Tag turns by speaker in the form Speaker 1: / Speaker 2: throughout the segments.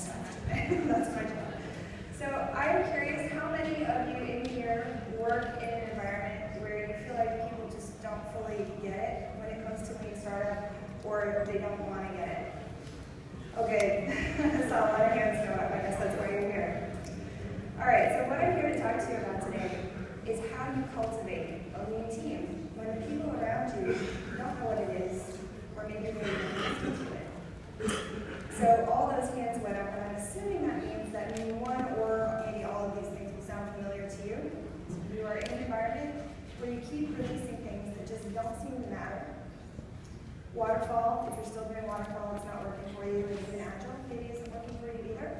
Speaker 1: stuff today. that's my job. So I'm curious, how many of you in here work in an environment where you feel like people just don't fully get it when it comes to lean startup, or they don't want to get it? Okay, saw a lot of hands go up. I guess that's why you're here. All right, so what I'm here to talk to you about today is how you cultivate a lean team when the people around you don't know what it is, or maybe they don't listen to it. So all those hands went up, and I'm assuming that means that maybe one or maybe all of these things will sound familiar to you. You are in an environment where you keep releasing don't seem to matter. Waterfall, if you're still doing waterfall, it's not working for you. Maybe an agile, maybe isn't working for you either.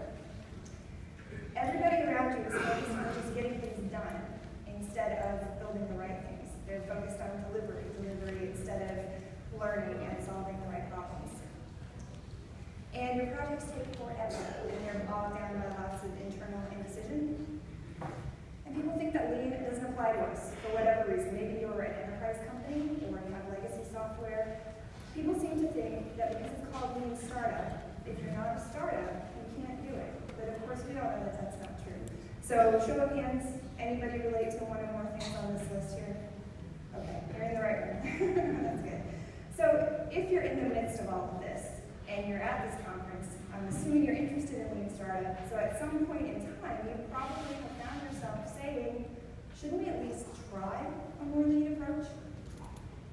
Speaker 1: Everybody around you is focused on just getting things done instead of building the right things. They're focused on delivery, delivery instead of learning and solving the right problems. And your projects take forever, and they're bogged down by lots of internal indecision. And people think that lean doesn't apply to us for whatever reason. Maybe you're an enterprise company or you have legacy software. People seem to think that because it's called lean startup, if you're not a startup, you can't do it. But of course, we don't know that that's not true. So show of hands, anybody relate to one or more things on this list here? Okay, you're in the right room. that's good. So if you're in the midst of all of this, and you're at this conference, I'm assuming you're interested in lean startup. So at some point in time, you probably have found yourself saying, shouldn't we at least try a more lean approach?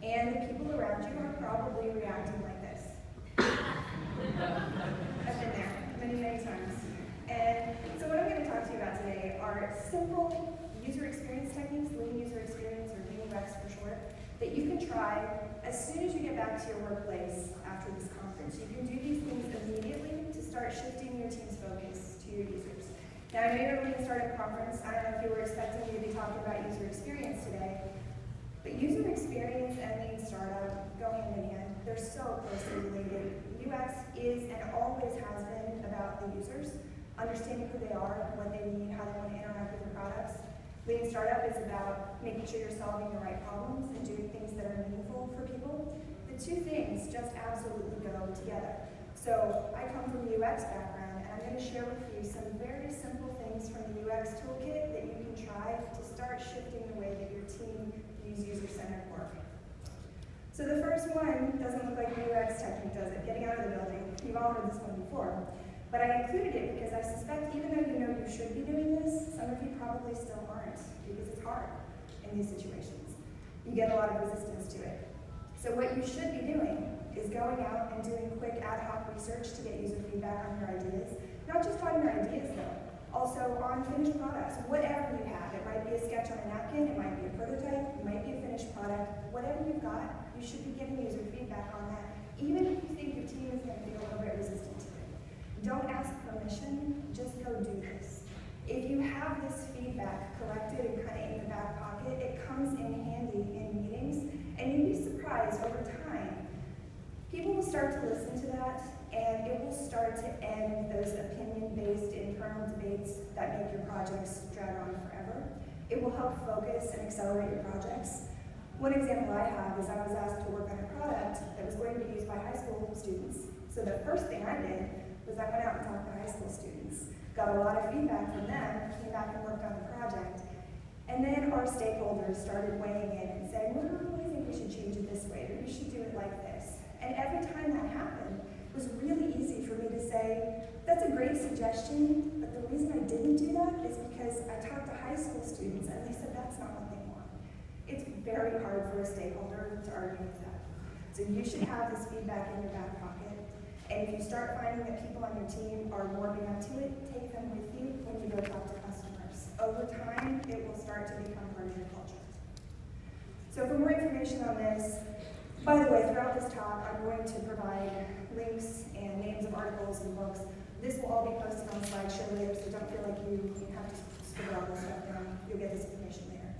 Speaker 1: And the people around you are probably reacting like this. I've been there many, many times. So what I'm going to talk to you about today are simple user experience techniques, lean user experience, or lean UX for short, that you can try as soon as you get back to your workplace after this conference. You can do these things immediately to start shifting your team's focus to your users. Now, I know you're going to start a conference. I don't know if you were expecting me to be talking about user experience today, but user experience and lean startup go hand in hand. They're so closely related. UX is and always has been about the users, understanding who they are, what they need, how they want to interact with your products. Lean startup is about making sure you're solving the right problems and doing things that are meaningful for people. The two things just absolutely go together. So I come from a UX background, and I'm going to share with you some very simple things from the UX toolkit that you can try to start shifting the way that your team views user-centered work. So the first one doesn't look like a UX technique, does it? Getting out of the building. You've all heard this one before. But I included it because I suspect even though you know you should be doing this, some of you probably still aren't because it's hard in these situations. You get a lot of resistance to it. So what you should be doing is going out and doing quick ad hoc research to get user feedback on your ideas. Not just on your ideas though, also on finished products, whatever you have. It might be a sketch on a napkin, it might be a prototype, it might be a finished product. Whatever you've got, you should be giving user feedback on that, even if you think your team is going to feel a little bit resistant. Don't ask permission, just go do this. If you have this feedback collected and kind of in the back pocket, it comes in handy in meetings, and you'd be surprised over time. People will start to listen to that, and it will start to end those opinion-based internal debates that make your projects drag on forever. It will help focus and accelerate your projects. One example I have is I was asked to work on a product that was going to be used by high school students. So the first thing I did was I went out and talked to high school students, got a lot of feedback from them, came back and worked on the project. And then our stakeholders started weighing in and saying, well, I think we should change it this way, or we should do it like this. And every time that happened, it was really easy for me to say, that's a great suggestion, but the reason I didn't do that is because I talked to high school students and they said that's not what they want. It's very hard for a stakeholder to argue with that. So you should have this feedback in your back pocket. And if you start finding that people on your team are warming up to it, take them with you when you go talk to customers. Over time, it will start to become part of your culture. So for more information on this, by the way, throughout this talk, I'm going to provide links and names of articles and books. This will all be posted on the SlideShow later, so don't feel like you, have to scribble all this stuff down. You'll get this information later.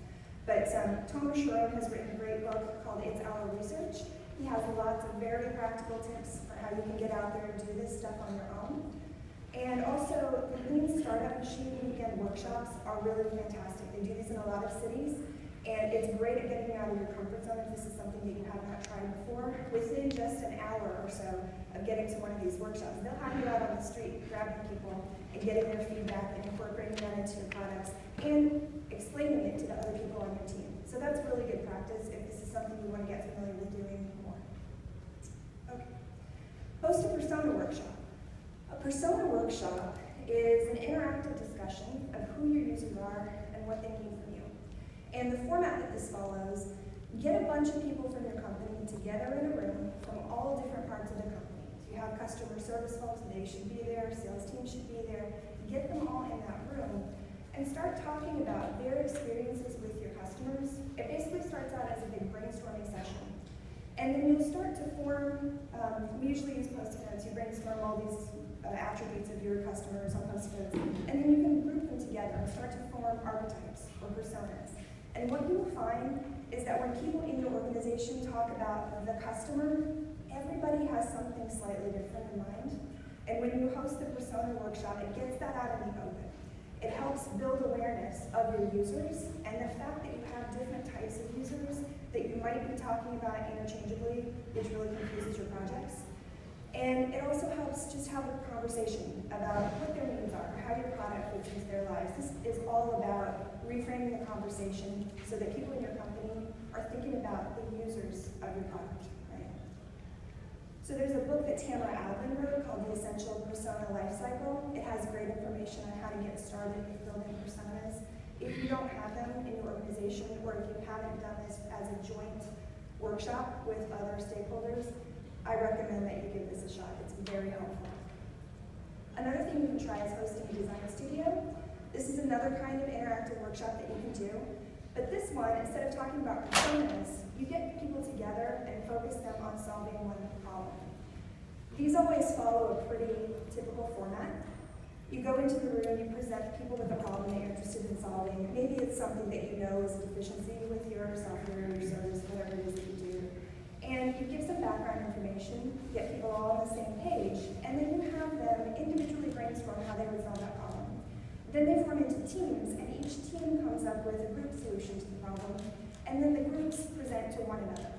Speaker 1: But um, Thomas has written a great book called It's Our Research. He has lots of very practical tips for how you can get out there and do this stuff on your own. And also, the Lean Startup Machine Weekend workshops are really fantastic. They do these in a lot of cities. And it's great at getting out of your comfort zone if this is something that you have not tried before. Within just an hour or so of getting to one of these workshops, they'll have you out on the street grabbing people and getting their feedback and incorporating that into your products and explaining it to the other people on your team. So that's really good practice if this is something you want to get familiar with doing. Host a persona workshop. A persona workshop is an interactive discussion of who your users are and what they need from you. And the format that this follows, get a bunch of people from your company together in a room from all different parts of the company. So you have customer service folks, they should be there, sales team should be there. Get them all in that room and start talking about their experiences with your customers. It basically starts out as a big brainstorming session. And then you'll start to form, um, we usually use post-it notes, you brainstorm all these uh, attributes of your customers on post-it and then you can group them together and start to form archetypes or personas. And what you will find is that when people in your organization talk about the customer, everybody has something slightly different in mind. And when you host the persona workshop, it gets that out in the open. It helps build awareness of your users and the fact that you have different types might be talking about interchangeably, which really confuses your projects. And it also helps just have a conversation about what their needs are, how your product fits into their lives. This is all about reframing the conversation so that people in your company are thinking about the users of your product. Right? So there's a book that Tamara Adlin wrote called The Essential Persona Lifecycle. It has great information on how to get started with building personas. If you don't have them in your organization, or if you haven't done this as a joint workshop with other stakeholders, I recommend that you give this a shot. It's very helpful. Another thing you can try is hosting a design studio. This is another kind of interactive workshop that you can do. But this one, instead of talking about personas, you get people together and focus them on solving one problem. These always follow a pretty typical format. You go into the room, you present people with a problem that you're interested in solving. Maybe it's something that you know is a deficiency with your software, or your service, whatever it is that you do. And you give some background information, get people all on the same page, and then you have them individually brainstorm how they would solve that problem. Then they form into teams, and each team comes up with a group solution to the problem, and then the groups present to one another.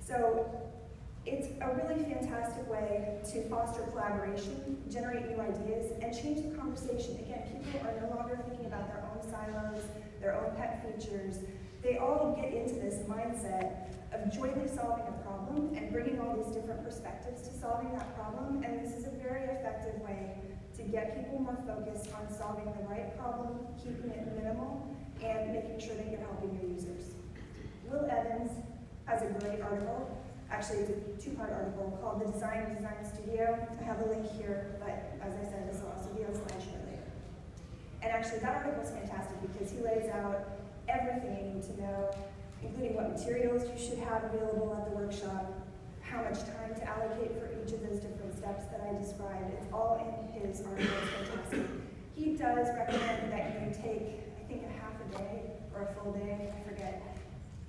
Speaker 1: So it's a really fantastic way to foster collaboration, generate new ideas, and change the conversation. Again, people are no longer thinking about their own silos, their own pet features. They all get into this mindset of jointly solving a problem and bringing all these different perspectives to solving that problem. And this is a very effective way to get people more focused on solving the right problem, keeping it minimal, and making sure that you're helping your users. Will Evans has a great article. Actually, it's a two-part article called The Design of Design Studio. I have a link here, but as I said, this will also be on slideshow later. And actually, that article is fantastic because he lays out everything you need to know including what materials you should have available at the workshop, how much time to allocate for each of those different steps that I described. It's all in his article, it's fantastic. He does recommend that you take, I think, a half a day or a full day, I forget.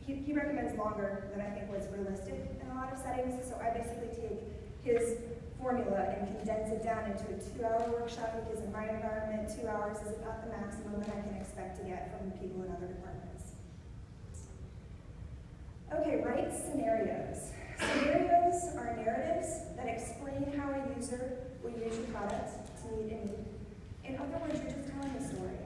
Speaker 1: He, he recommends longer than I think was realistic in a lot of settings, so I basically take his formula and condense it down into a two-hour workshop because in my environment, two hours is about the maximum that I can expect to get from people in other departments. Okay, write scenarios. Scenarios are narratives that explain how a user will use your product to meet a need. In other words, you're just telling a story.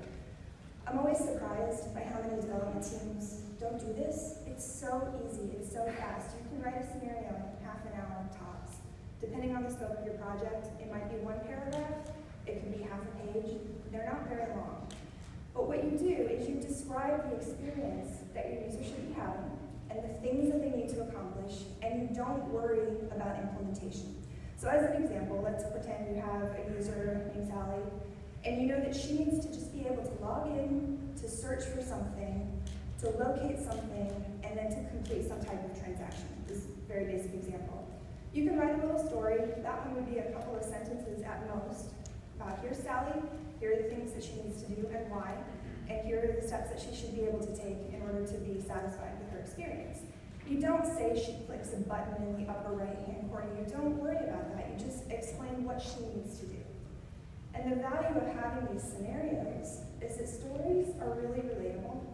Speaker 1: I'm always surprised by how many development teams don't do this. It's so easy, it's so fast. You can write a scenario in half an hour tops. Depending on the scope of your project, it might be one paragraph, it can be half a page. They're not very long. But what you do is you describe the experience that your user should be having, and the things that they need to accomplish, and you don't worry about implementation. So as an example, let's pretend you have a user named Sally, and you know that she needs to just be able to log in, to search for something, to locate something, and then to complete some type of transaction. This is a very basic example. You can write a little story. That one would be a couple of sentences at most. About here's Sally, here are the things that she needs to do and why, and here are the steps that she should be able to take in order to be satisfied with her experience. You don't say she clicks a button in the upper right-hand corner. You don't worry about that. You just explain what she needs to do. And the value of having these scenarios is that stories are really relatable.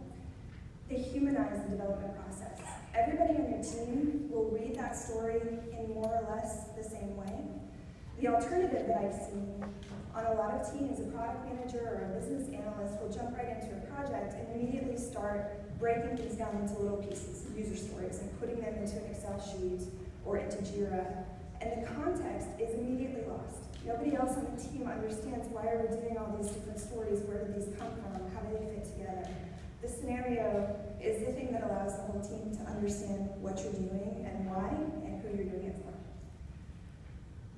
Speaker 1: They humanize the development process. Everybody on your team will read that story in more or less the same way. The alternative that I've seen on a lot of teams, a product manager or a business analyst will jump right into a project and immediately start breaking things down into little pieces, user stories, and putting them into an Excel sheet or into Jira. And the context is immediately lost. Nobody else on the team understands why are we doing all these different stories, where did these come from, how do they fit together. The scenario is the thing that allows the whole team to understand what you're doing and why and who you're doing it for.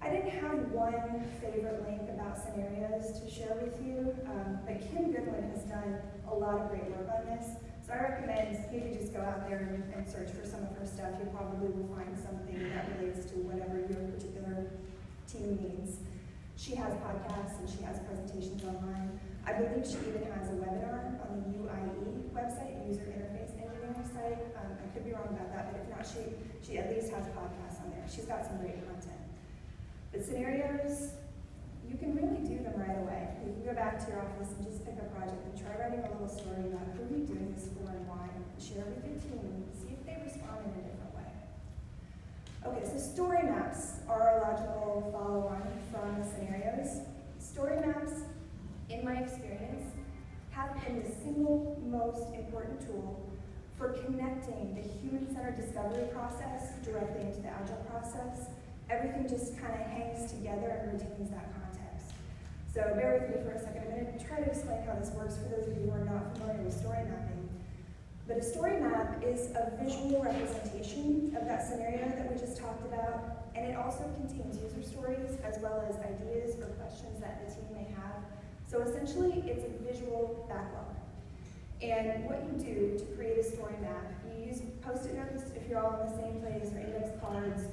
Speaker 1: I didn't have one favorite link about scenarios to share with you, um, but Kim Goodwin has done a lot of great work on this. So I recommend you to just go out there and, and search for some of her stuff. You probably will find something that relates to whatever your particular team needs. She has podcasts and she has presentations online. I believe she even has a webinar on the UIE website, User Interface Engineering site. Um, I could be wrong about that, but if not, she, she at least has podcasts on there. She's got some great content. But scenarios, you can really do them right away. You can go back to your office and just pick a project and try writing a little story about who are you doing this for and why. Share with your team see if they respond in. Okay, so story maps are a logical follow-on from the scenarios. Story maps, in my experience, have been the single most important tool for connecting the human-centered discovery process directly into the agile process everything just kind of hangs together and retains that context. So bear with me for a second. I'm going to try to explain how this works for those of you who are not familiar with story mapping. But a story map is a visual representation of that scenario that we just talked about, and it also contains user stories as well as ideas or questions that the team may have. So essentially, it's a visual backlog. And what you do to create a story map, you use post-it notes if you're all in the same place, or index cards,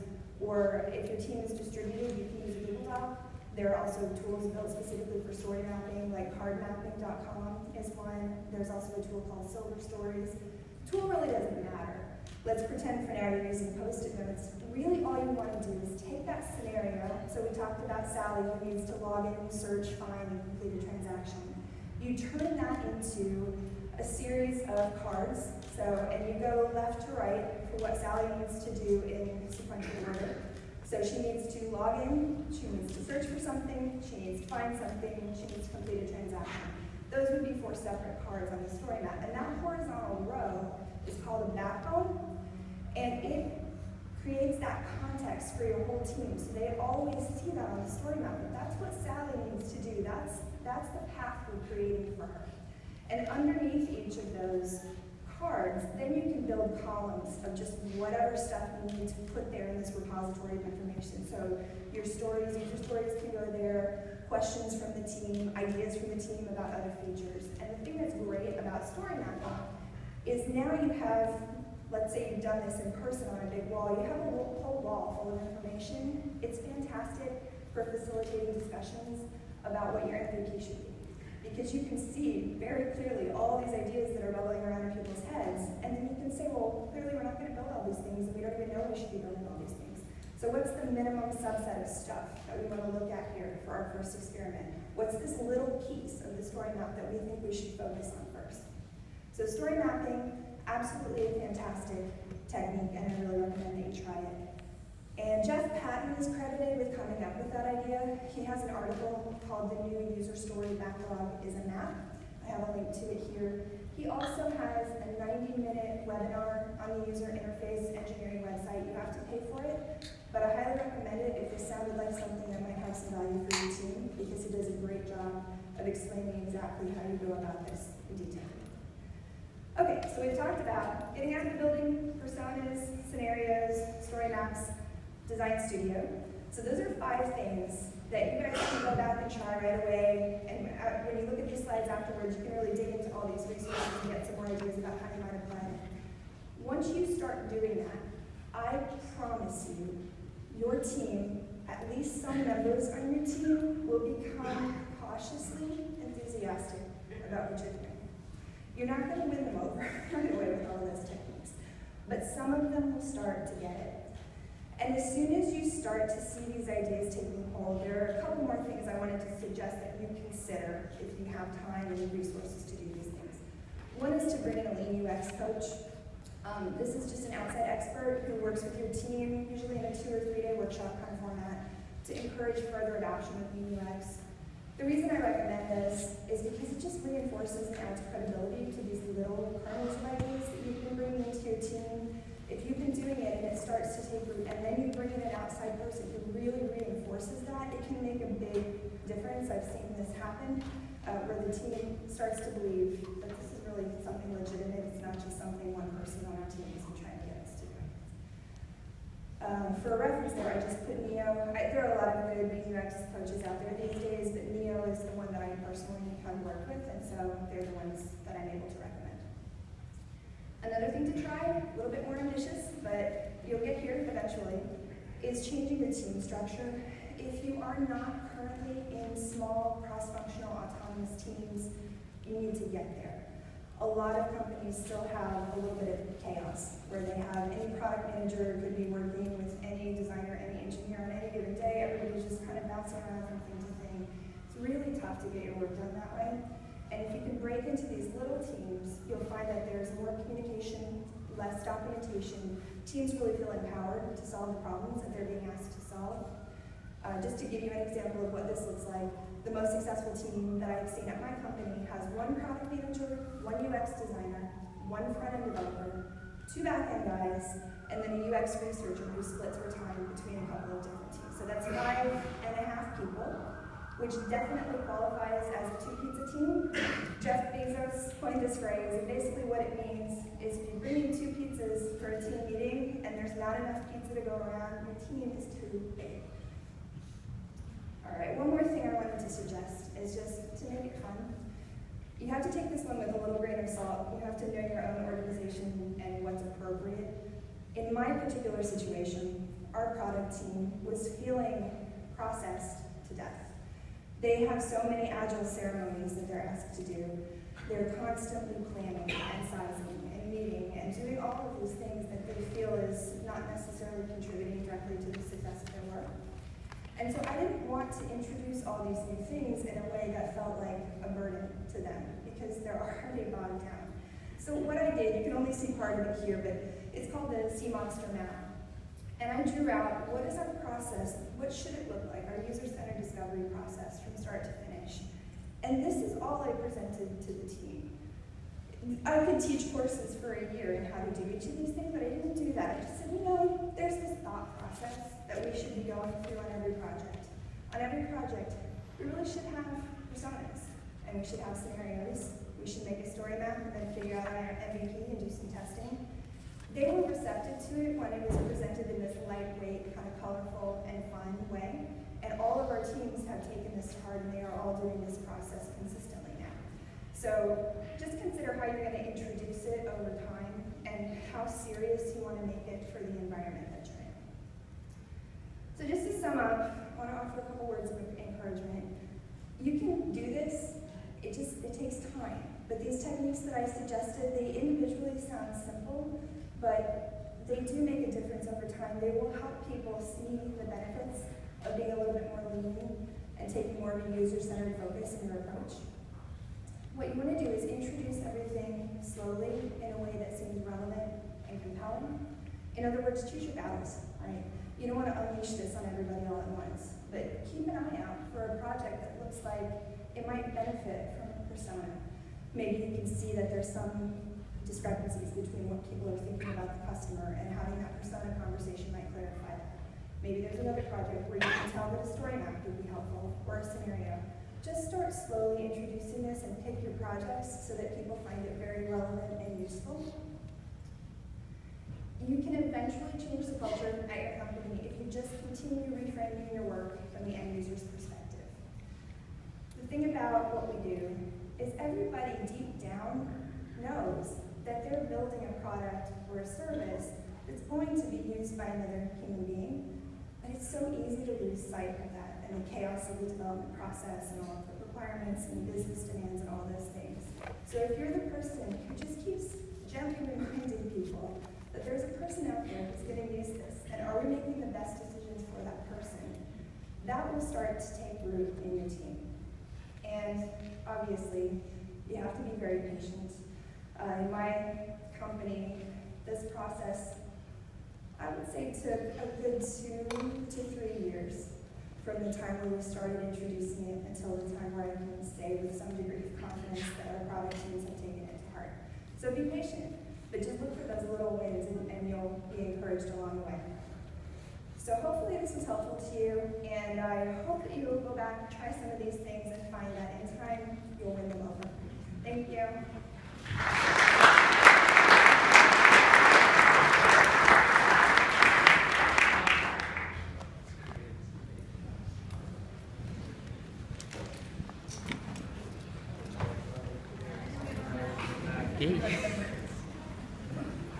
Speaker 1: or if your team is distributed, you can use a Google Doc. There are also tools built specifically for story mapping, like cardmapping.com is one. There's also a tool called Silver Stories. Tool really doesn't matter. Let's pretend for now you're using post-it notes. Really all you want to do is take that scenario. So we talked about Sally who needs to log in, search, find, and complete a transaction. You turn that into a series of cards. So, and you go left to right for what Sally needs to do in sequential order. So she needs to log in, she needs to search for something, she needs to find something, she needs to complete a transaction. Those would be four separate cards on the story map. And that horizontal row is called a backbone, and it creates that context for your whole team. So they always see that on the story map. But that's what Sally needs to do. That's, that's the path we're creating for her. And underneath each of those cards, then you can build columns of just whatever stuff you need to put there in this repository of information. So your stories, user stories can go there, questions from the team, ideas from the team about other features. And the thing that's great about story mapping is now you have, let's say you've done this in person on a big wall, you have a whole wall full of information. It's fantastic for facilitating discussions about what your MVP should be because you can see very clearly all these ideas that are bubbling around in people's heads, and then you can say, well, clearly we're not going to build all these things, and we don't even know we should be building all these things. So what's the minimum subset of stuff that we want to look at here for our first experiment? What's this little piece of the story map that we think we should focus on first? So story mapping, absolutely a fantastic technique, and I really recommend that you try it. And Jeff Patton is credited with coming up with that idea. He has an article called The New User Story Backlog is a Map. I have a link to it here. He also has a 90-minute webinar on the user interface engineering website. You have to pay for it, but I highly recommend it if this sounded like something that might have some value for your team, because he does a great job of explaining exactly how you go about this in detail. Okay, so we've talked about getting out of the building, personas, scenarios, story maps, Design Studio. So those are five things that you guys can go back and try right away. And uh, when you look at these slides afterwards, you can really dig into all these resources and get some more ideas about how you might apply it. Once you start doing that, I promise you, your team, at least some members on your team, will become cautiously enthusiastic about what you're doing. You're not going to win them over right away with all of those techniques, but some of them will start to get it. And as soon as you start to see these ideas taking hold, there are a couple more things I wanted to suggest that you consider if you have time and resources to do these things. One is to bring in a lean UX coach. Um, this is just an outside expert who works with your team, usually in a two or three day workshop kind of format, to encourage further adoption of lean UX. The reason I recommend this is because it just reinforces and adds credibility to these little kernels of ideas that you can bring into your team. If you've been doing it and it starts to take root, and then you bring in an outside person who really reinforces that, it can make a big difference. I've seen this happen uh, where the team starts to believe that this is really something legitimate. It's not just something one person on our team is trying to get us to do. Um, for a reference there, I just put Neo. I, there are a lot of good UX coaches out there these days, but Neo is the one that I personally have worked with, and so they're the ones that I'm able to. Another thing to try, a little bit more ambitious, but you'll get here eventually, is changing the team structure. If you are not currently in small, cross-functional, autonomous teams, you need to get there a lot of companies still have a little bit of chaos where they have any product manager could be working with any designer, any engineer on any given day. Everybody's just kind of bouncing around from thing to thing. It's really tough to get your work done that way. And if you can break into these little teams, you'll find that there's more communication, less documentation. Teams really feel empowered to solve the problems that they're being asked to solve. Uh, just to give you an example of what this looks like, the most successful team that I've seen at my company has one product manager, one UX designer, one front-end developer, two back-end guys, and then a UX researcher who splits her time between a couple of different teams. So that's five and a half people, which definitely qualifies as a two-pizza team. Jeff Bezos coined this phrase, and basically what it means is if you bring in two pizzas for a team meeting and there's not enough pizza to go around, your team is too big. All right, one more thing I wanted to suggest is just to make it fun. You have to take this one with a little grain of salt. You have to know your own organization and what's appropriate. In my particular situation, our product team was feeling processed. They have so many agile ceremonies that they're asked to do. They're constantly planning and sizing and meeting and doing all of these things that they feel is not necessarily contributing directly to the success of their work. And so I didn't want to introduce all these new things in a way that felt like a burden to them because they're already bogged down. So what I did, you can only see part of it here, but it's called the Sea Monster Map. And I drew out what is our process, what should it look like, our user-centered discovery process from start to finish. And this is all I presented to the team. I could teach courses for a year on how to do each of these things, but I didn't do that. I just said, you know, there's this thought process that we should be going through on every project. On every project, we really should have personas, and we should have scenarios. We should make a story map and then figure out our MVP and do some testing. They were receptive to it when it was presented in this lightweight, kind of colorful and fun way. And all of our teams have taken this to heart and they are all doing this process consistently now. So just consider how you're going to introduce it over time and how serious you want to make it for the environment that you're in. so just to sum up, I want to offer a couple words of encouragement. You can do this, it just it takes time. But these techniques that I suggested, they individually sound simple, but they do make a difference over time. They will help people see the benefits of being a little bit more lean and taking more of a user-centered focus in your approach. What you want to do is introduce everything slowly in a way that seems relevant and compelling. In other words, choose your battles, right? You don't want to unleash this on everybody all at once, but keep an eye out for a project that looks like it might benefit from a persona. Maybe you can see that there's some discrepancies between what people are thinking about the customer and having that persona conversation might clarify that. Maybe there's another project where you can tell that a story map would be helpful or a scenario. Just start slowly introducing this and pick your projects so that people find it very relevant and useful you can eventually change the culture at your company if you just continue reframing your work from the end user's perspective. The thing about what we do is everybody deep down knows that they're building a product or a service that's going to be used by another human being, but it's so easy to lose sight of that and the chaos of the development process and all of the requirements and business demands and all those things. So if you're the person who just keeps gently reminding people that there's a person out there who's going to use this, and are we making the best decisions for that person? That will start to take root in your team. And obviously, you have to be very patient. Uh, in my company, this process, I would say took a good two to three years from the time when we started introducing it until the time where I can say with some degree of confidence that our product teams have taken it to heart. So be patient, but just look for those little wins and, and you'll be encouraged along the way. So hopefully this was helpful to you, and I hope that you will go back, try some of these things, and find that in time you'll win them over. Thank you.
Speaker 2: Yay.